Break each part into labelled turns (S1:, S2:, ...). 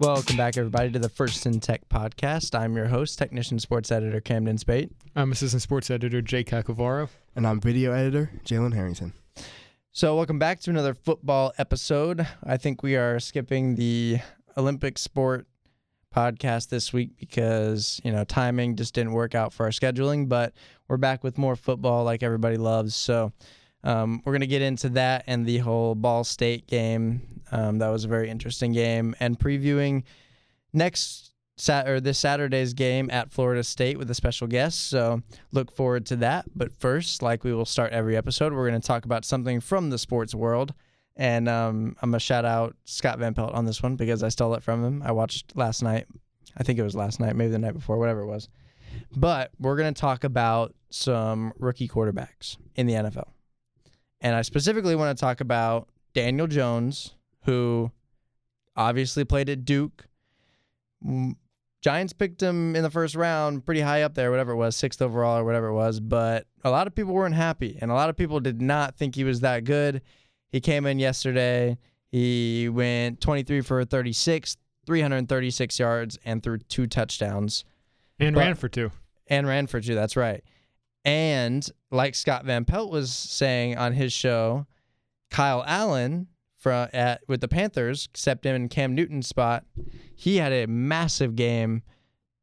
S1: Welcome back, everybody, to the First in Tech podcast. I'm your host, technician sports editor Camden Spate.
S2: I'm assistant sports editor Jay Cacavaro.
S3: And I'm video editor Jalen Harrington.
S1: So, welcome back to another football episode. I think we are skipping the Olympic sport podcast this week because, you know, timing just didn't work out for our scheduling, but we're back with more football like everybody loves. So, um, we're going to get into that and the whole Ball State game. Um, that was a very interesting game and previewing next sat or this Saturday's game at Florida State with a special guest. So look forward to that. But first, like we will start every episode, we're going to talk about something from the sports world. And um, I'm gonna shout out Scott Van Pelt on this one because I stole it from him. I watched last night. I think it was last night, maybe the night before, whatever it was. But we're gonna talk about some rookie quarterbacks in the NFL. And I specifically want to talk about Daniel Jones, who obviously played at Duke. Giants picked him in the first round, pretty high up there, whatever it was, sixth overall or whatever it was. But a lot of people weren't happy, and a lot of people did not think he was that good. He came in yesterday. He went 23 for 36, 336 yards, and threw two touchdowns.
S2: And but, ran for two.
S1: And ran for two, that's right. And like Scott Van Pelt was saying on his show, Kyle Allen from at with the Panthers, except in Cam Newton's spot, he had a massive game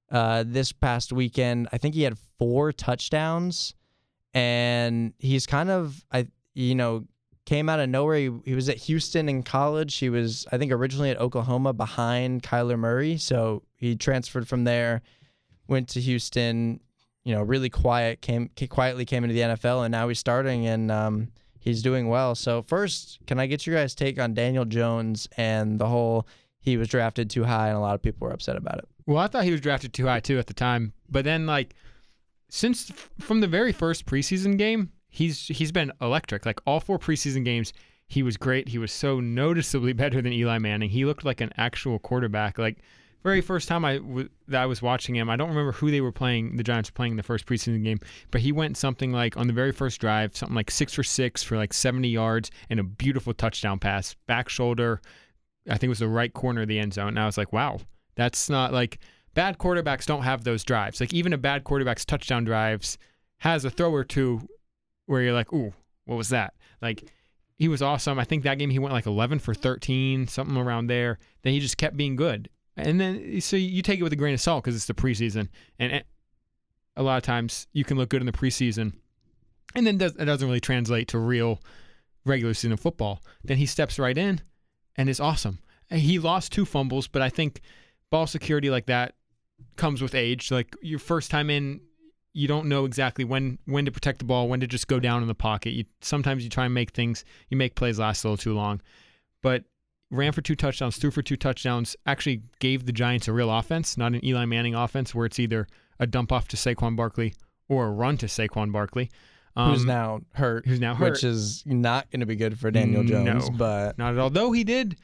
S1: uh, this past weekend. I think he had four touchdowns, and he's kind of I you know came out of nowhere. He, he was at Houston in college. He was I think originally at Oklahoma behind Kyler Murray, so he transferred from there, went to Houston, you know, really quiet, came quietly came into the NFL, and now he's starting and um, he's doing well. So first, can I get your guys' take on Daniel Jones and the whole he was drafted too high, and a lot of people were upset about it.
S2: Well, I thought he was drafted too high too at the time, but then like since from the very first preseason game, he's he's been electric. Like all four preseason games, he was great. He was so noticeably better than Eli Manning. He looked like an actual quarterback. Like very first time I w- that I was watching him, I don't remember who they were playing. The Giants were playing in the first preseason game, but he went something like on the very first drive, something like six for six for like 70 yards and a beautiful touchdown pass, back shoulder. I think it was the right corner of the end zone. And I was like, wow, that's not like bad quarterbacks don't have those drives. Like even a bad quarterback's touchdown drives has a throw or two where you're like, ooh, what was that? Like he was awesome. I think that game he went like 11 for 13, something around there. Then he just kept being good. And then so you take it with a grain of salt because it's the preseason, and a lot of times you can look good in the preseason, and then it doesn't really translate to real regular season football. Then he steps right in, and is awesome. He lost two fumbles, but I think ball security like that comes with age. Like your first time in, you don't know exactly when when to protect the ball, when to just go down in the pocket. You sometimes you try and make things, you make plays last a little too long, but ran for two touchdowns, threw for two touchdowns, actually gave the Giants a real offense, not an Eli Manning offense where it's either a dump off to Saquon Barkley or a run to Saquon Barkley.
S1: Um, who's now hurt.
S2: Who's now hurt.
S1: Which is not going to be good for Daniel Jones,
S2: no,
S1: but
S2: not at all. Though he did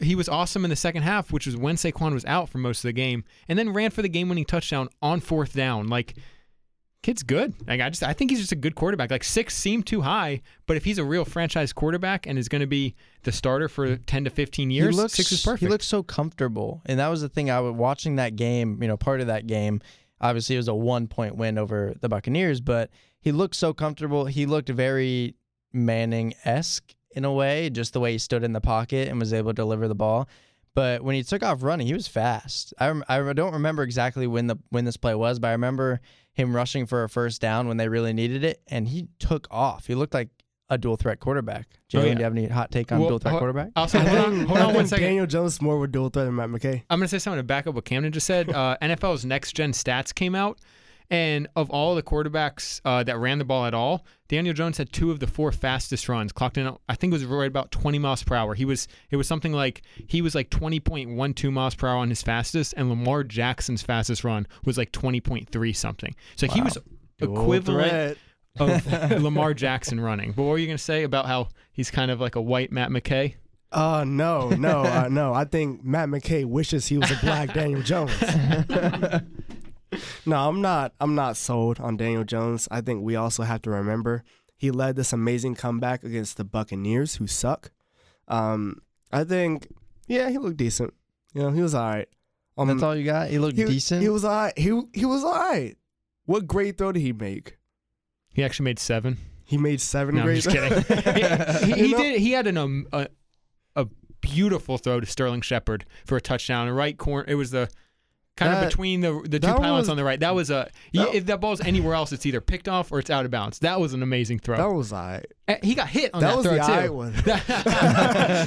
S2: he was awesome in the second half, which was when Saquon was out for most of the game, and then ran for the game winning touchdown on fourth down. Like kid's good. Like I just I think he's just a good quarterback. Like six seemed too high, but if he's a real franchise quarterback and is going to be the starter for ten to fifteen years,
S1: looks,
S2: six is perfect.
S1: He looks so comfortable, and that was the thing. I was watching that game. You know, part of that game. Obviously, it was a one point win over the Buccaneers, but he looked so comfortable. He looked very Manning esque in a way, just the way he stood in the pocket and was able to deliver the ball. But when he took off running, he was fast. I, I don't remember exactly when the when this play was, but I remember him rushing for a first down when they really needed it, and he took off. He looked like a dual threat quarterback. Jay, oh, yeah. do you have any hot take on well, dual threat
S3: hold,
S1: quarterback?
S3: I'll hold on, hold on one second. Daniel Jones more with dual threat than Matt McKay.
S2: I'm gonna say something to back up what Camden just said. Uh, NFL's next gen stats came out, and of all the quarterbacks uh, that ran the ball at all, Daniel Jones had two of the four fastest runs, clocked in. I think it was right about 20 miles per hour. He was. It was something like he was like 20.12 miles per hour on his fastest, and Lamar Jackson's fastest run was like 20.3 something. So wow. he was equivalent of Lamar Jackson running. But what were you going to say about how he's kind of like a white Matt McKay?
S3: Uh no, no, uh, no. I think Matt McKay wishes he was a black Daniel Jones. no, I'm not. I'm not sold on Daniel Jones. I think we also have to remember he led this amazing comeback against the Buccaneers, who suck. Um, I think, yeah, he looked decent. You know, he was all right. Um,
S1: That's all you got. He looked
S3: he,
S1: decent.
S3: He was all right. He he was all right. What great throw did he make?
S2: He actually made seven.
S3: He made seven
S2: No, I'm just kidding. he he,
S3: You know-
S2: did. He had an um, a, a beautiful throw to Sterling Shepard for a touchdown. A right corner. It was the kind
S3: That-
S2: of between the the two
S3: that
S2: pylons
S3: was-
S2: on the right. That was a
S3: that-
S2: if that ball's anywhere else, it's either picked off or it's out of bounds. That was an amazing throw.
S3: that was all right.
S2: Uh, he got hit on
S3: That
S2: that,
S3: was
S2: throw
S3: the eye
S2: too.
S3: one.
S2: Dan-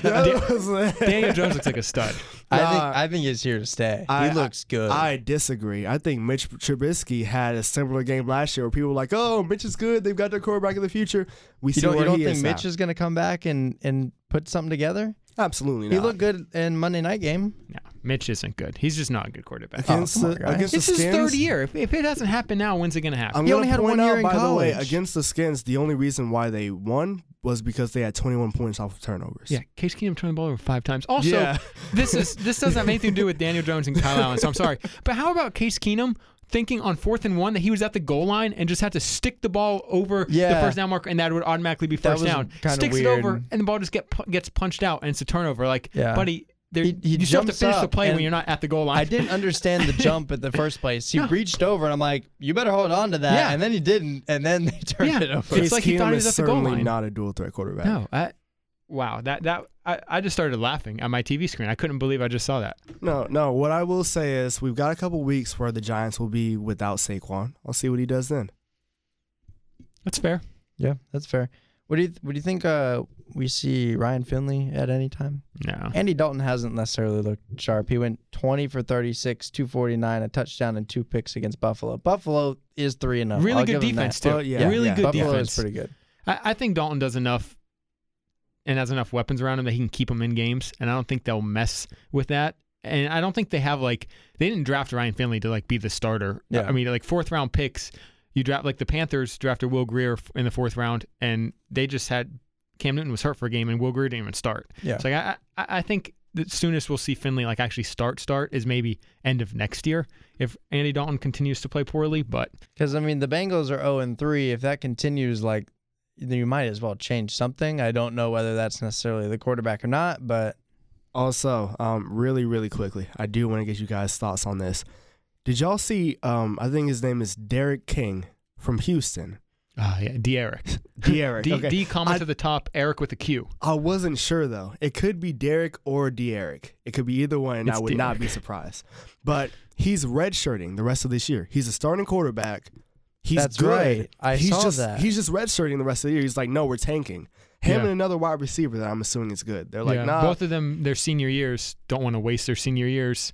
S3: That was-
S2: Daniel Jones looks like a stud.
S1: I think I think he's here to stay.
S3: I-
S1: he looks good.
S3: I disagree. I think Mitch Trubisky had a similar game last year where people were like, "Oh, Mitch is good. They've got their quarterback in the future." We
S1: you
S3: see
S1: don't, you don't
S3: he
S1: think
S3: is
S1: Mitch
S3: now.
S1: is going to come back and, and put something together?
S3: Absolutely not.
S1: He looked good in Monday night game.
S2: No, Mitch isn't good. He's just not a good quarterback.
S3: against
S1: Oh,
S3: the
S1: on, guys.
S3: against
S2: It's
S3: the
S2: his
S3: Skins.
S2: third year. If, if it hasn't happened now, when's it gonna happen?
S3: I'm
S1: He only had
S3: point
S1: one
S3: out,
S1: year in
S3: by the way, against the Skins, the only reason why they won was because they had 21 points off of turnovers.
S2: yeah, Case Keenum turned the ball over five times. Also,
S3: Yeah.
S2: this is this doesn't have anything to do with Daniel Jones and Kyle Allen. So I'm sorry, but how about Case Keenum thinking on fourth and one that he was at the goal line and just had to stick the ball over the first down marker and that would automatically be first down? Sticks
S1: weird.
S2: it over and the ball just get gets punched out and it's a turnover. Like,
S1: Yeah.
S2: buddy, there,
S1: He- he
S2: you still have to finish the play when you're not at the goal line.
S1: I didn't understand the jump at the first place. He
S2: No.
S1: reached over, and I'm like, "You better hold on to that."
S2: Yeah.
S1: And then he didn't, and then they turned
S2: Yeah.
S1: it over.
S2: It's
S3: Case
S2: like he
S3: Keenum
S2: thought he was at the goal
S3: certainly
S2: line.
S3: not a dual threat quarterback.
S2: No, I, wow, that that I, I just started laughing at my TV screen. I couldn't believe I just saw that.
S3: No, no. What I will say is we've got a couple weeks where the Giants will be without Saquon. I'll see what he does then.
S2: That's fair.
S1: yeah, that's fair. What do you What do you think? Uh, we see Ryan Finley at any time?
S2: No,
S1: Andy Dalton hasn't necessarily looked sharp. He went 20 for 36, 249, a touchdown, and two picks against Buffalo. Buffalo is three and zero.
S2: really
S1: I'll
S2: good defense
S1: that.
S2: too.
S3: Well, yeah,
S2: really
S3: yeah.
S2: good
S1: Buffalo
S2: defense.
S1: is pretty good.
S2: I, I think Dalton does enough and has enough weapons around him that he can keep them in games, and I don't think they'll mess with that. And I don't think they have like they didn't draft Ryan Finley to like be the starter.
S1: Yeah.
S2: I mean, like fourth round picks, you draft like the Panthers drafted Will Grier in the fourth round, and they just had Cam Newton was hurt for a game, and Will Grier didn't even start.
S1: Yeah.
S2: So like, I I, I think the soonest we'll see Finley like actually start start is maybe end of next year if Andy Dalton continues to play poorly. But
S1: Because I mean, the Bengals are 0 and 3. If that continues, like you might as well change something. I don't know whether that's necessarily the quarterback or not, but
S3: Also, um, really, really quickly, I do want to get you guys' thoughts on this. Did y'all see? Um, I think his name is Derek King from Houston.
S2: ah yeah, D Eric.
S3: Derek.
S2: D,
S3: okay.
S2: D comma
S3: I-
S2: to the top, Eric with a Q.
S3: I wasn't sure though. It could be Derek or Derek. It could be either one, and
S2: It's
S3: I would not be surprised. But he's redshirting the rest of this year. He's a starting quarterback. He's
S1: That's
S3: good.
S1: right. I
S3: he's
S1: saw
S3: just,
S1: that.
S3: He's just redshirting the rest of the year. He's like, no, we're tanking. Him
S2: Yeah.
S3: and another wide receiver that I'm assuming is good. They're like,
S2: Yeah,
S3: nah.
S2: Both of them, their senior years, don't want to waste their senior years.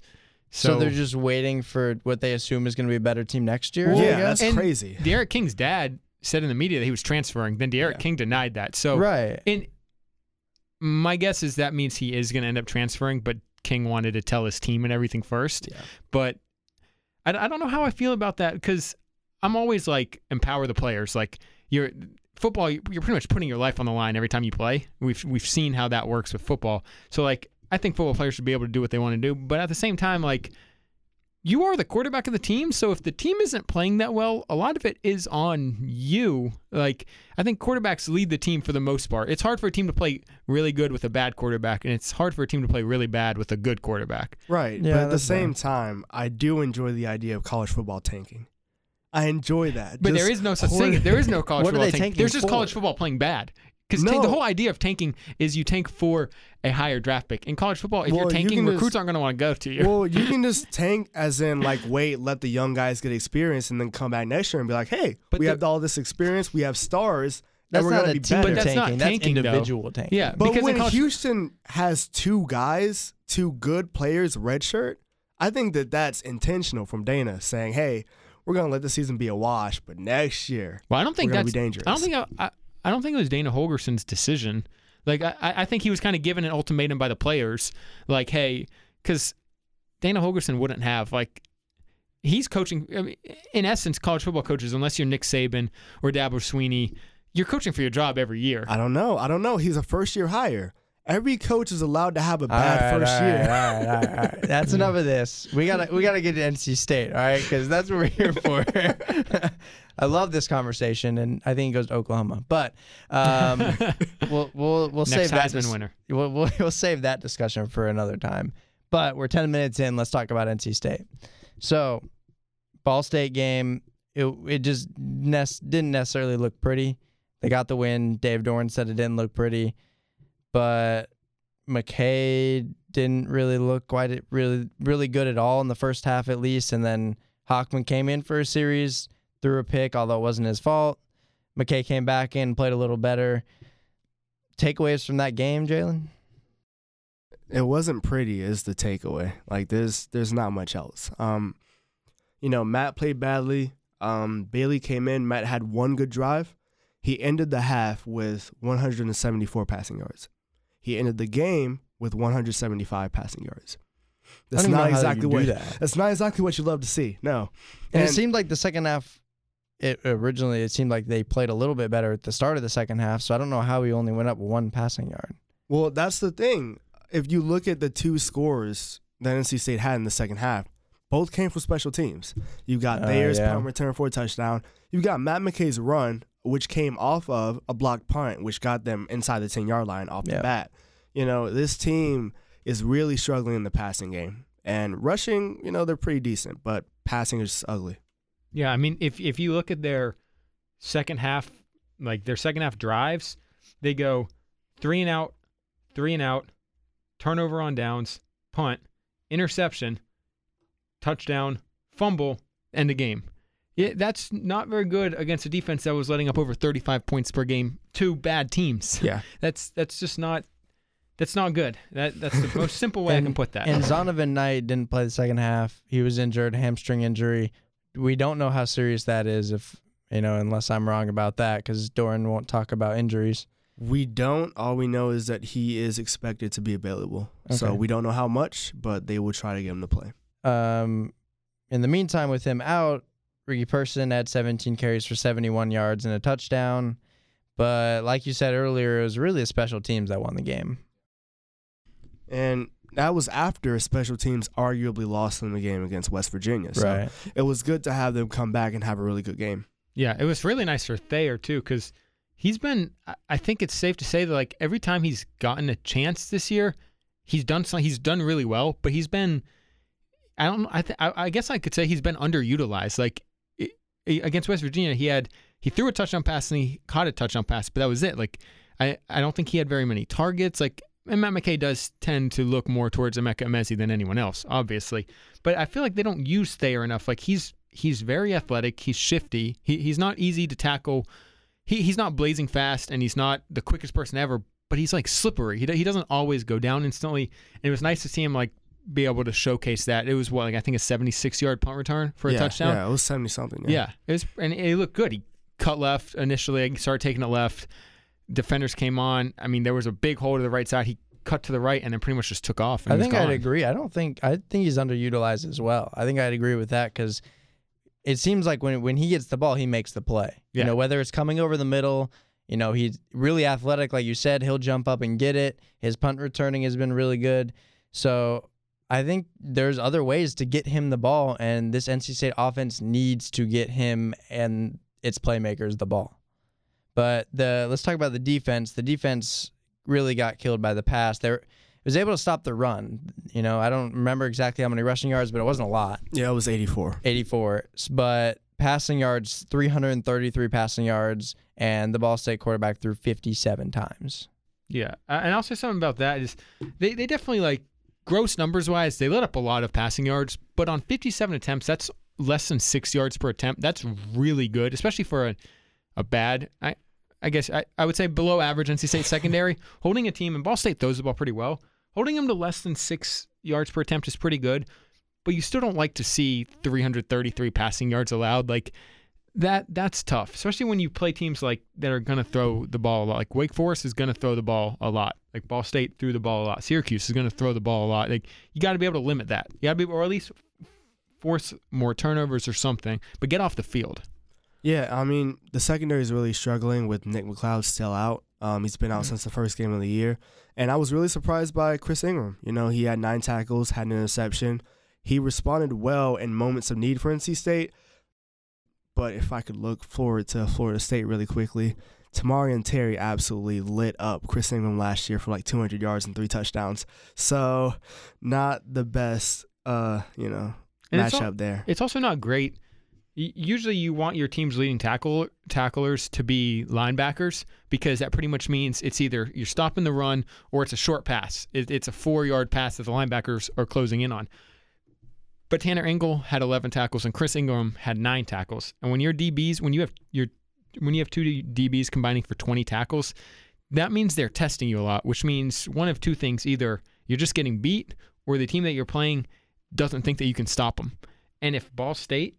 S1: so,
S2: So,
S1: they're just waiting for what they assume is going to be a better team next year. I
S3: yeah,
S1: guess?
S3: that's
S2: And
S3: crazy.
S2: D'Eriq King's dad said in the media that he was transferring. Then D'Eriq
S3: Yeah.
S2: King denied that. So,
S1: right.
S2: in my guess is that means he is going to end up transferring, but King wanted to tell his team and everything first.
S3: Yeah.
S2: But I, I don't know how I feel about that because I'm always like empower the players. Like you're football, you're pretty much putting your life on the line every time you play. We've we've seen how that works with football. So like I think football players should be able to do what they want to do, but at the same time, like you are the quarterback of the team. So if the team isn't playing that well, a lot of it is on you. Like I think quarterbacks lead the team for the most part. It's hard for a team to play really good with a bad quarterback, and it's hard for a team to play really bad with a good quarterback.
S3: Right.
S1: Yeah,
S3: but at the
S1: that's
S3: same time, I do enjoy the idea of college football tanking. I enjoy that.
S2: But
S3: Just
S2: there is no such thing. There is no college
S1: What are
S2: football
S1: they
S2: tank.
S1: tanking
S2: There's just
S1: for?
S2: college football playing bad. Because
S3: No.
S2: the whole idea of tanking is you tank for a higher draft pick. In college football, if
S3: Well,
S2: you're
S3: you
S2: tanking,
S3: just-
S2: recruits aren't going to want to go to you.
S3: well, you can just tank as in like wait, let the young guys get experience, and then come back next year and be like, hey,
S2: But
S3: we
S2: the-
S3: have all this experience, we have stars,
S1: That's
S3: and we're
S1: not
S3: gonna
S1: a
S3: be
S1: team
S3: better.
S2: But that's not
S1: tanking.
S2: tanking, though.
S1: That's individual tanking.
S2: yeah,
S3: But
S2: because
S3: when
S2: college,
S3: Houston has two guys, two good players, redshirt, I think that that's intentional from Dana saying, hey, we're gonna let the season be a wash, but next year
S2: well, I don't think that's
S3: be dangerous.
S2: I don't think I, I, I don't think it was Dana Holgorsen's decision. Like I, I think he was kind of given an ultimatum by the players, like, hey, because Dana Holgorsen wouldn't have like he's coaching. I mean, in essence, college football coaches, unless you're Nick Saban or Dabo Swinney, you're coaching for your job every year.
S3: I don't know. I don't know. He's a first year hire. Every coach is allowed to have a bad
S1: right,
S3: first
S1: all right,
S3: year.
S1: All right, all right, all right. That's enough of this. We gotta we gotta get to NC State, all right? Because that's what we're here for. I love this conversation, and I think it goes to Oklahoma. But um, we'll we'll we'll
S2: Next
S1: save that.
S2: Heisman
S1: dis-
S2: winner.
S1: We'll, we'll we'll save that discussion for another time. But we're 10 minutes in. Let's talk about NC State. So, Ball State game, it, it just nes- didn't necessarily look pretty. They got the win. Dave Doeren said it didn't look pretty, but McKay didn't really look quite really really good at all in the first half at least. And then Hockman came in for a series, threw a pick, although it wasn't his fault. McKay came back in, played a little better. Takeaways from that game, Jalen?
S3: It wasn't pretty is the takeaway. Like there's there's not much else. Um, you know, Matt played badly. Um, Bailey came in. Matt had one good drive. He ended the half with 174 passing yards. He ended the game with 175 passing yards. That's not exactly what
S1: that.
S3: that's not exactly what you love to see. No.
S1: And, it seemed like the second half. It originally it seemed like they played a little bit better at the start of the second half. So I don't know how he only went up one passing yard.
S3: Well, that's the thing. If you look at the two scores that NC State had in the second half, both came from special teams. You got
S1: Uh,
S3: Thayer's
S1: yeah.
S3: punt return for a touchdown. You got Matt McKay's run, which came off of a blocked punt, which got them inside the 10 yard line off
S1: Yeah.
S3: the bat. You know, this team is really struggling in the passing game. And rushing, you know, they're pretty decent, but passing is just ugly.
S2: Yeah, I mean, if if you look at their second half, like their second half drives, they go three and out, three and out, turnover on downs, punt, interception, touchdown, fumble, end the game. Yeah, that's not very good against a defense that was letting up over 35 points per game to bad teams.
S3: Yeah.
S2: That's that's just not that's not good. That that's the most simple way I can put that.
S1: And Zonovan Knight didn't play the second half. He was injured, hamstring injury. We don't know how serious that is. If you know, unless I'm wrong about that, because Doeren won't talk about injuries.
S3: We don't. All we know is that he is expected to be available. So we don't know how much, but they will try to get him to play.
S1: Um, in the meantime, with him out, Ricky Person had 17 carries for 71 yards and a touchdown. But like you said earlier, it was really the special teams that won the game.
S3: And that was after special teams arguably lost in the game against West Virginia. So
S1: right.
S3: it was good to have them come back and have a really good game.
S2: Yeah, it was really nice for Thayer too, because he's been. I- I think it's safe to say that like every time he's gotten a chance this year, he's done some, he's done really well. But he's been. I don't. I, th- I guess I could say he's been underutilized. Like i i against West Virginia, he had he threw a touchdown pass and he caught a touchdown pass, but that was it. Like I I don't think he had very many targets. Like and Matt McKay does tend to look more towards Emeka Emezie than anyone else, obviously. But I feel like they don't use Thayer enough. Like he's he's very athletic. He's shifty. He, he's not easy to tackle. He he's not blazing fast, and he's not the quickest person ever. But he's like slippery. He he doesn't always go down instantly. And it was nice to see him like be able to showcase that. It was what like I think a 76 yard punt return for a
S3: yeah,
S2: touchdown.
S3: Yeah, it was 70 something.
S2: Yeah, it was, and it looked good. He cut left initially, He started taking it left. Defenders came on. I mean, there was a big hole to the right side. He cut to the right and then pretty much just took off. And
S1: I think. I'd agree. I don't think I think he's underutilized as well. I think I'd agree with that because it seems like when when he gets the ball, he makes the play. You know, whether it's coming over the middle, you know, he's really athletic, like you said. He'll jump up and get it. His punt returning has been really good. So I think there's other ways to get him the ball, and this NC State offense needs to get him and its playmakers the ball. But the let's talk about the defense. The defense really got killed by the pass. They were- was able to stop the run. You know, I don't remember exactly how many rushing yards, but it wasn't a lot.
S3: Yeah, it was 84.
S1: 84. But passing yards, 333 passing yards, and the Ball State quarterback threw 57 times.
S2: Yeah, and I'll say something about that is they they definitely like gross numbers wise they let up a lot of passing yards, but on 57 attempts that's less than six yards per attempt. That's really good, especially for a a bad. I I guess I, I would say below average NC State secondary. Holding a team and Ball State throws the ball pretty well. Holding them to less than six yards per attempt is pretty good, but you still don't like to see 333 passing yards allowed. Like that that's tough, especially when you play teams like that are going to throw the ball a lot. Like Wake Forest is going to throw the ball a lot. Like Ball State threw the ball a lot. Syracuse is going to throw the ball a lot. Like you got to be able to limit that. You got to be, or at least force more turnovers or something. But get off the field.
S3: Yeah, I mean, the secondary is really struggling with Nick McLeod still out. Um, he's been out since the first game of the year. And I was really surprised by Chris Ingram. You know, he had nine tackles, had an interception. He responded well in moments of need for NC State. But if I could look forward to Florida State really quickly, Tamorrion Terry absolutely lit up Chris Ingram last year for like 200 yards and three touchdowns. So, not the best, uh, you know,
S2: And it's
S3: matchup
S2: al-
S3: there.
S2: It's also not great. Usually, you want your team's leading tackle tacklers to be linebackers because that pretty much means it's either you're stopping the run or it's a short pass. It, it's a four-yard pass that the linebackers are closing in on. But Tanner Ingle had 11 tackles and Chris Ingram had nine tackles. And when your DBs, when you have your when you have two DBs combining for 20 tackles, that means they're testing you a lot, which means one of two things: either you're just getting beat, or the team that you're playing doesn't think that you can stop them. And if Ball State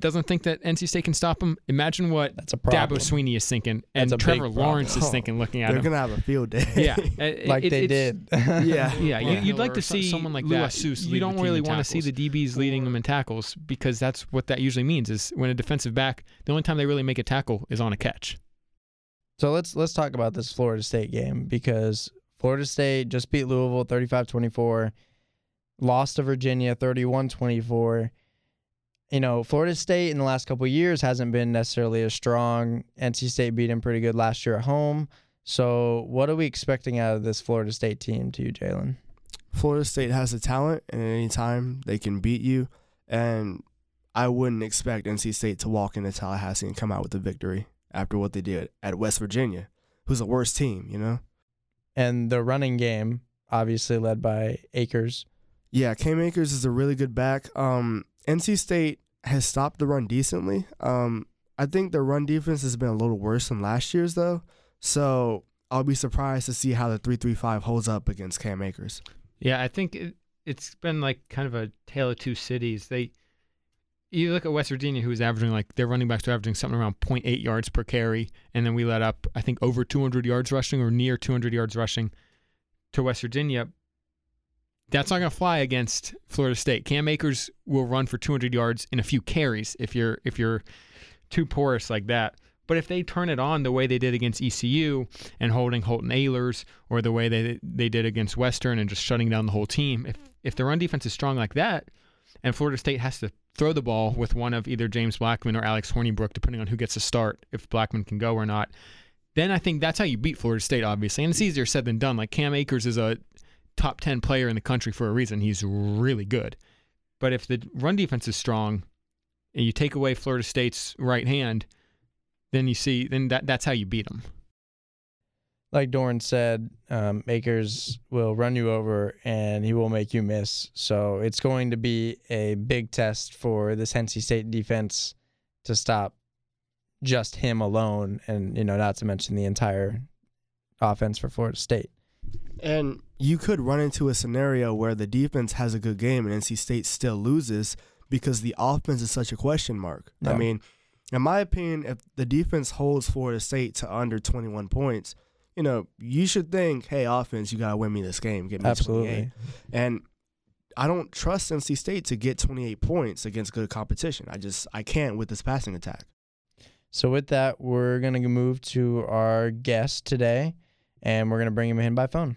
S2: doesn't think that NC State can stop them, imagine what
S1: That's a problem.
S2: Dabo Swinney is thinking and
S1: That's a big
S2: Trevor
S1: problem.
S2: Lawrence is
S3: Oh,
S2: thinking looking at him.
S3: They're
S2: him.
S3: gonna have a field day.
S2: yeah, uh, It-
S1: like
S2: it-
S1: they
S2: it's-
S1: did.
S3: Yeah.
S2: Yeah, you, you'd like
S4: Or
S2: to
S4: so-
S2: see
S4: someone like
S2: Lou
S4: that.
S2: Assus
S4: You
S2: lead
S4: don't
S2: team
S4: really
S2: in
S4: wanna see
S2: the DBs leading them in tackles because that's what that usually means. Is when a defensive back, the only time they really make a tackle is on a catch.
S1: So let's let's talk about this Florida State game because Florida State just beat Louisville 35-24, lost to Virginia 31-24. You know, Florida State in the last couple of years hasn't been necessarily as strong. NC State beat them pretty good last year at home. So, what are we expecting out of this Florida State team to you, Jalen?
S3: Florida State has the talent, and at any time they can beat you. And I wouldn't expect NC State to walk into Tallahassee and come out with a victory after what they did at West Virginia, who's a worse team, you know?
S1: And the running game, obviously led by Akers.
S3: Yeah, Cam Akers is a really good back. Um, NC State has stopped the run decently. Um, I think the run defense has been a little worse than last year's though. So I'll be surprised to see how the three three five holds up against Cam Akers.
S2: Yeah, I think it, it's been like kind of a tale of two cities. They, you look at West Virginia, who's averaging like their running backs are averaging something around 0.8 yards per carry, and then we let up I think over 200 yards rushing or near 200 yards rushing to West Virginia. That's not going to fly against Florida State. Cam Akers will run for 200 yards in a few carries if you're if you're too porous like that. But if they turn it on the way they did against ECU and holding Holton Ahlers, or the way they they did against Western and just shutting down the whole team, if if the run defense is strong like that, and Florida State has to throw the ball with one of either James Blackman or Alex Hornibrook, depending on who gets to start, if Blackman can go or not, then I think that's how you beat Florida State, obviously. And it's easier said than done. Like Cam Akers is a top 10 player in the country for a reason. He's really good. But if the run defense is strong and you take away Florida State's right hand, then you see, then that, that's how you beat them.
S1: like Doeren said, um, Akers will run you over and he will make you miss. So it's going to be a big test for this NC State defense to stop just him alone, and you know, not to mention the entire offense for Florida State.
S3: And you could run into a scenario where the defense has a good game and NC State still loses because the offense is such a question mark. I mean, in my opinion, if the defense holds Florida State to under 21 points, you know, you should think, hey, offense, you got to win me this game. Get me 28.
S1: Absolutely.
S3: And I don't trust NC State to get 28 points against good competition. I just, I can't with this passing attack.
S1: So with that, we're gonna move to our guest today, and we're gonna bring him in by phone.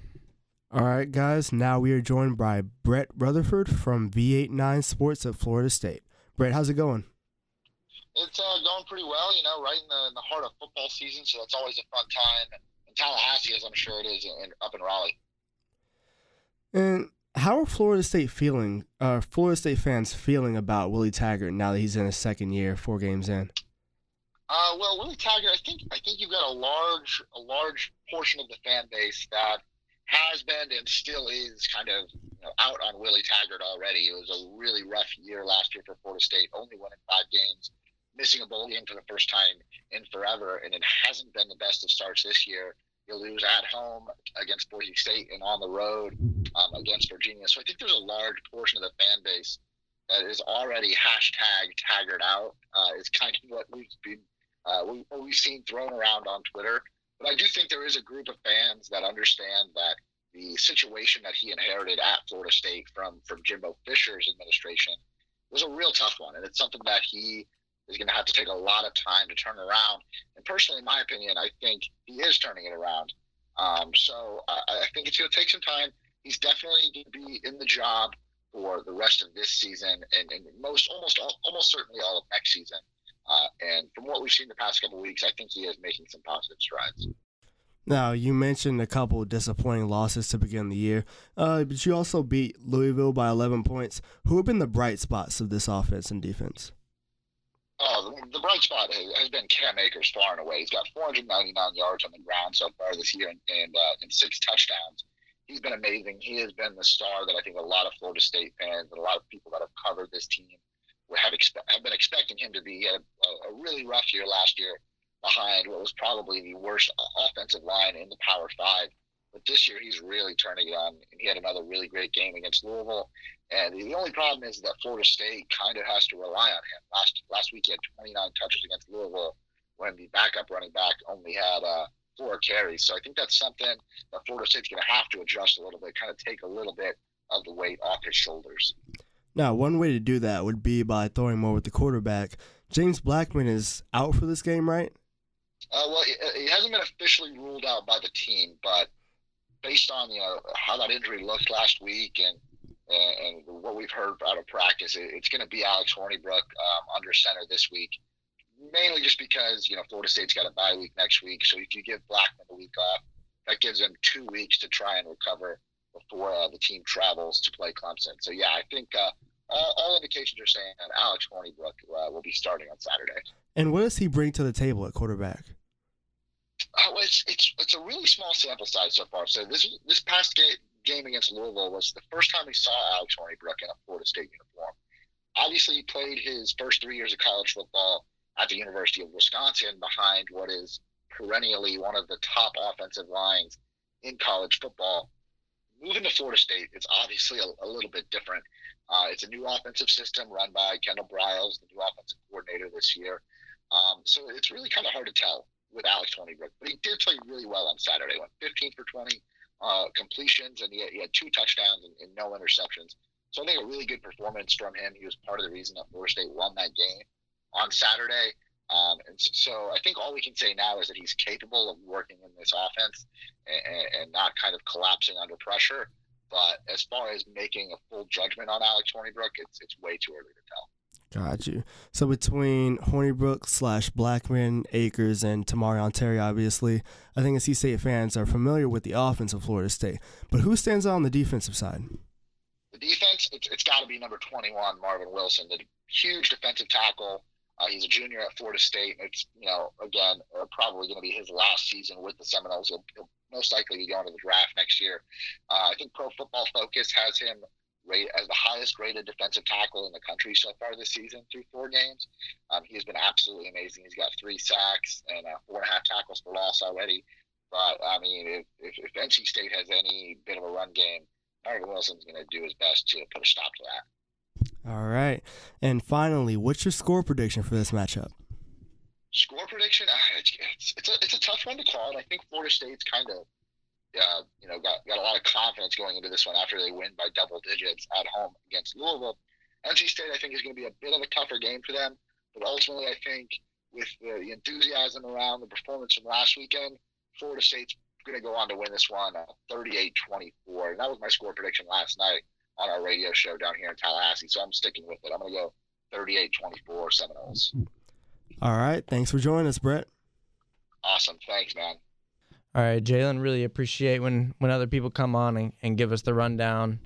S3: All right, guys. Now we are joined by Brett Rutherford from V89 Sports at Florida State. Brett, how's it going?
S4: It's uh, going pretty well, you know, right in the, in the heart of football season, so that's always a fun time in Tallahassee, as I'm sure it is in, up in Raleigh.
S3: And how are Florida State feeling? Uh, Florida State fans feeling about Willie Taggart now that he's in his second year, four games in?
S4: Uh, well, Willie Taggart, I think I think you've got a large a large portion of the fan base that has been and still is kind of you know, out on Willie Taggart already. It was a really rough year last year for Florida State, only winning five games, missing a bowl game for the first time in forever, and it hasn't been the best of starts this year. You lose at home against Boise State and on the road um, against Virginia. So I think there's a large portion of the fan base that is already hashtag Taggart out. Uh, is kind of what we've been uh, we, what we've seen thrown around on Twitter. But I do think there is a group of fans that understand that the situation that he inherited at Florida State from from Jimbo Fisher's administration was a real tough one, and it's something that he is going to have to take a lot of time to turn around. And personally, in my opinion, I think he is turning it around. Um, so I, I think it's going to take some time. He's definitely going to be in the job for the rest of this season and, and most almost all, almost certainly all of next season. Uh, and from what we've seen the past couple weeks, I think he is making some positive strides.
S3: Now, you mentioned a couple disappointing losses to begin the year, uh, but you also beat Louisville by 11 points. Who have been the bright spots of this offense and defense?
S4: Oh, the, the bright spot has, has, been Cam Akers far and away. He's got 499 yards on the ground so far this year and, and, uh, and six touchdowns. He's been amazing. He has been the star that I think a lot of Florida State fans and a lot of people that have covered this team have, expe- have been expecting him to be. A, a really rough year last year behind what was probably the worst offensive line in the Power Five. But this year, he's really turning it on. and He had another really great game against Louisville. And the only problem is that Florida State kind of has to rely on him. Last last week, he had 29 touches against Louisville when the backup running back only had uh, four carries. So I think that's something that Florida State's going to have to adjust a little bit, kind of take a little bit of the weight off his shoulders.
S3: Now, one way to do that would be by throwing more with the quarterback. James Blackman is out for this game, right?
S4: Uh, well, he, hasn't been officially ruled out by the team, but based on you know how that injury looked last week and and, what we've heard out of practice, it's going to be Alex Hornibrook um, under center this week. Mainly just because you know Florida State's got a bye week next week, so if you give Blackman a week off, that gives him two weeks to try and recover before uh, the team travels to play Clemson. So yeah, I think uh, all, all, indications are saying that Alex Hornibrook uh, will be starting on Saturday.
S3: And what does he bring to the table at quarterback?
S4: Oh, it's it's it's a really small sample size so far. So this this past game game against Louisville was the first time we saw Alex Hornibrook in a Florida State uniform. Obviously, he played his first three years of college football at the University of Wisconsin behind what is perennially one of the top offensive lines in college football. Moving to Florida State, it's obviously a, a little bit different. Uh, it's a new offensive system run by Kendall Briles, the new offensive coordinator this year. Um, so it's really kind of hard to tell with Alex Hornibrook, but he did play really well on Saturday. Went 15 for 20 uh, completions, and he had, he had two touchdowns and, and, no interceptions. So I think a really good performance from him. He was part of the reason that Florida State won that game on Saturday. Um, think all we can say now is that he's capable of working in this offense and, and not kind of collapsing under pressure. But as far as making a full judgment on Alex Hornibrook, it's it's way too early to tell.
S3: Got you. So between Hornibrook slash Blackman, Akers, and Tamorrion Terry, obviously, I think NC State fans are familiar with the offense of Florida State. But who stands out on the defensive side?
S4: The defense, it's, it's got to be number 21, Marvin Wilson, the huge defensive tackle. Uh, he's a junior at Florida State. and It's, you know, again, uh, probably going to be his last season with the Seminoles. He'll, he'll, most likely be going to the draft next year. Uh, I think Pro Football Focus has him rate as the highest rated defensive tackle in the country so far this season through four games. Um, he has been absolutely amazing. He's got three sacks and uh, four and a half tackles for loss already. But I mean, if, if, if NC State has any bit of a run game, Marvin Wilson's going to do his best to put a stop to that.
S3: All right. And finally, what's your score prediction for this matchup?
S4: Score prediction? Uh, it's, it's, a, it's a tough one to call. I think Florida State's kind of uh, you know, got, got a lot of confidence going into this one after they win by double digits at home against Louisville. NC State, I think, is going to be a bit of a tougher game for them, but ultimately, I think with the, the enthusiasm around the performance from last weekend, Florida State's going to go on to win this one uh, 38 24. And that was my score prediction last night on our radio show down here in Tallahassee. So I'm sticking with it. I'm going to go 38 24 Seminoles. Oh.
S3: All right. Thanks for joining us, Brett.
S4: Awesome. Thanks, man.
S1: All right, Jalen, really appreciate when when other people come on and, and give us the rundown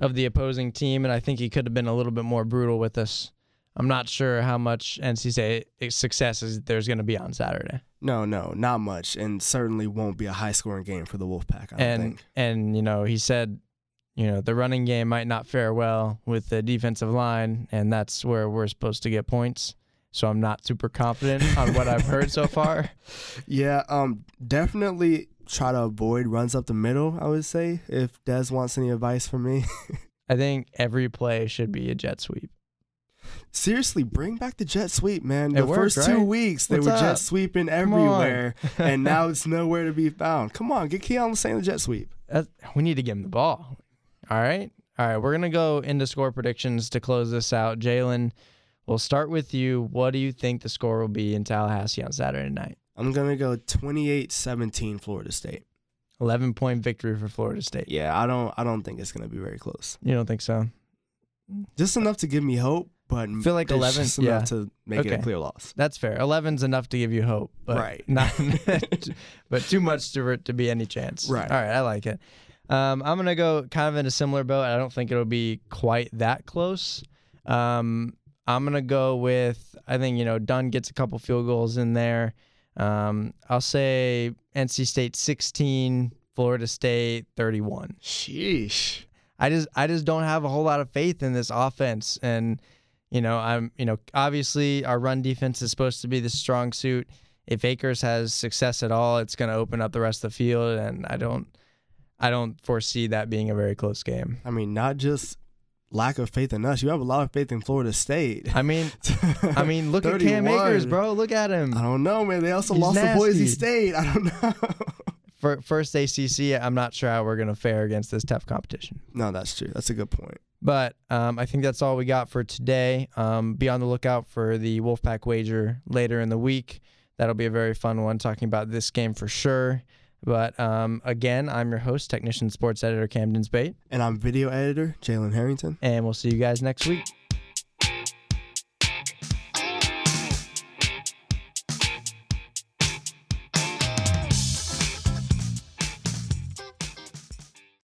S1: of the opposing team, and I think he could have been a little bit more brutal with us. I'm not sure how much NC State success is there's going to be on Saturday.
S3: No, no, not much, and certainly won't be a high scoring game for the Wolfpack. I
S1: and
S3: think.
S1: and you know he said, you know the running game might not fare well with the defensive line, and that's where we're supposed to get points so I'm not super confident on what I've heard so far.
S3: Yeah, um, definitely try to avoid runs up the middle. I would say if Des wants any advice from me.
S1: I think every play should be a jet sweep.
S3: Seriously, bring back the jet sweep, man.
S1: It
S3: the
S1: worked,
S3: first
S1: right?
S3: two weeks they
S1: What's
S3: were
S1: up?
S3: jet sweeping everywhere, and now it's nowhere to be found. Come on, get Keon saying the jet sweep.
S1: That, we need to give him the ball. All right, all right. We're gonna go into score predictions to close this out. Jalen, we'll start with you. What do you think the score will be in Tallahassee on Saturday night?
S3: I'm gonna go 28-17 Florida State.
S1: 11 point victory for Florida State.
S3: Yeah, I don't I don't think it's gonna be very close.
S1: You don't think so?
S3: Just enough to give me hope, but
S1: I feel like
S3: it's
S1: 11
S3: just
S1: yeah.
S3: enough to make it a clear loss.
S1: That's fair. 11's enough to give you hope, but
S3: Right.
S1: not, but too much to, to be any chance.
S3: Right.
S1: All right, I like it. Um, I'm gonna go kind of in a similar boat. I don't think it'll be quite that close. Um, I'm gonna go with I think you know Dunn gets a couple field goals in there. Um, I'll say NC State 16, Florida State 31.
S3: Sheesh.
S1: I just I just don't have a whole lot of faith in this offense and you know I'm you know obviously our run defense is supposed to be the strong suit if Akers has success at all it's going to open up the rest of the field and I don't I don't foresee that being a very close game.
S3: I mean, not just lack of faith in us. You have a lot of faith in Florida State.
S1: I mean I mean look at Cam
S3: 31.
S1: Akers bro look at him.
S3: I don't know, man. They also
S1: He's
S3: lost to Boise. State. I don't know.
S1: For first ACC I'm not sure how we're going to fare against this tough competition.
S3: no, that's true. That's a good point.
S1: But um, I think that's all we got for today. Um, be on the lookout for the Wolfpack wager later in the week. That'll be a very fun one, talking about this game for sure. But um, again, I'm your host, technician sports editor Camden Spate,
S3: And I'm video editor Jalen Harrington.
S1: and we'll see you guys next week.